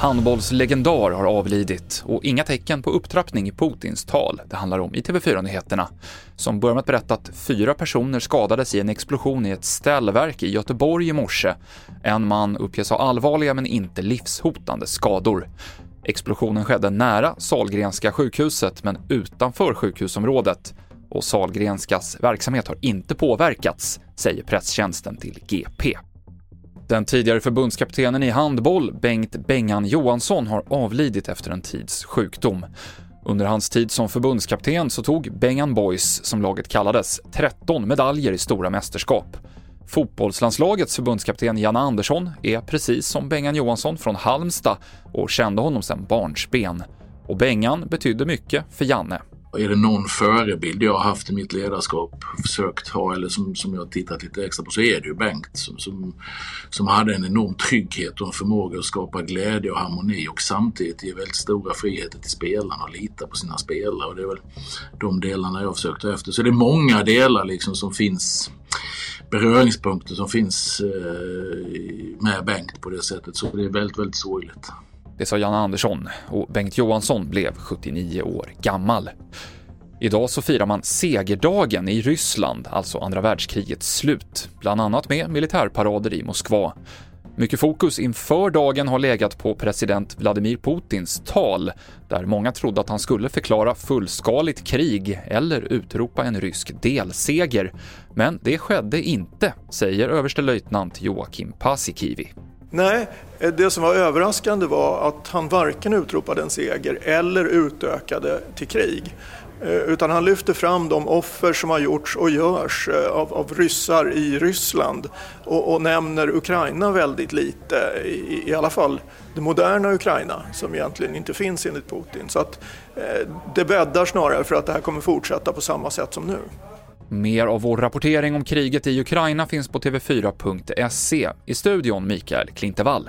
Handbollslegendar har avlidit och inga tecken på upptrappning i Putins tal. Det handlar om i TV4-nyheterna, som börjar med att berätta att fyra personer skadades i en explosion i ett ställverk i Göteborg i morse. En man uppges ha allvarliga men inte livshotande skador. Explosionen skedde nära Salgrenska sjukhuset men utanför sjukhusområdet och Salgrenskas verksamhet har inte påverkats, säger presstjänsten till GP. Den tidigare förbundskaptenen i handboll, Bengt Bengan Johansson, har avlidit efter en tids sjukdom. Under hans tid som förbundskapten så tog Bengan Boys, som laget kallades, 13 medaljer i stora mästerskap. Fotbollslandslagets förbundskapten Janne Andersson är precis som Bengan Johansson från Halmstad och kände honom sedan barnsben. Och Bengan betydde mycket för Janne. Är det någon förebild jag har haft i mitt ledarskap, försökt ha eller som, som jag har tittat lite extra på så är det ju Bengt som, som, som hade en enorm trygghet och en förmåga att skapa glädje och harmoni och samtidigt ge väldigt stora friheter till spelarna och lita på sina spelare. Och det är väl de delarna jag har försökt ta efter. Så det är många delar liksom som finns beröringspunkter som finns eh, med Bengt på det sättet. Så det är väldigt, väldigt sorgligt. Det sa Janne Andersson och Bengt Johansson blev 79 år gammal. Idag så firar man segerdagen i Ryssland, alltså andra världskrigets slut, bland annat med militärparader i Moskva. Mycket fokus inför dagen har legat på president Vladimir Putins tal, där många trodde att han skulle förklara fullskaligt krig eller utropa en rysk delseger. Men det skedde inte, säger överstelöjtnant Joakim Paasikivi. Nej, eh, det som var överraskande var att han varken utropade en seger eller utökade till krig. Eh, utan han lyfte fram de offer som har gjorts och görs eh, av, av ryssar i Ryssland och, och, nämner Ukraina väldigt lite, i, i alla fall det moderna Ukraina som egentligen inte finns enligt Putin. Så att eh, det bäddar snarare för att det här kommer fortsätta på samma sätt som nu. Mer av vår rapportering om kriget i Ukraina finns på tv4.se. I studion Mikael Klintevall.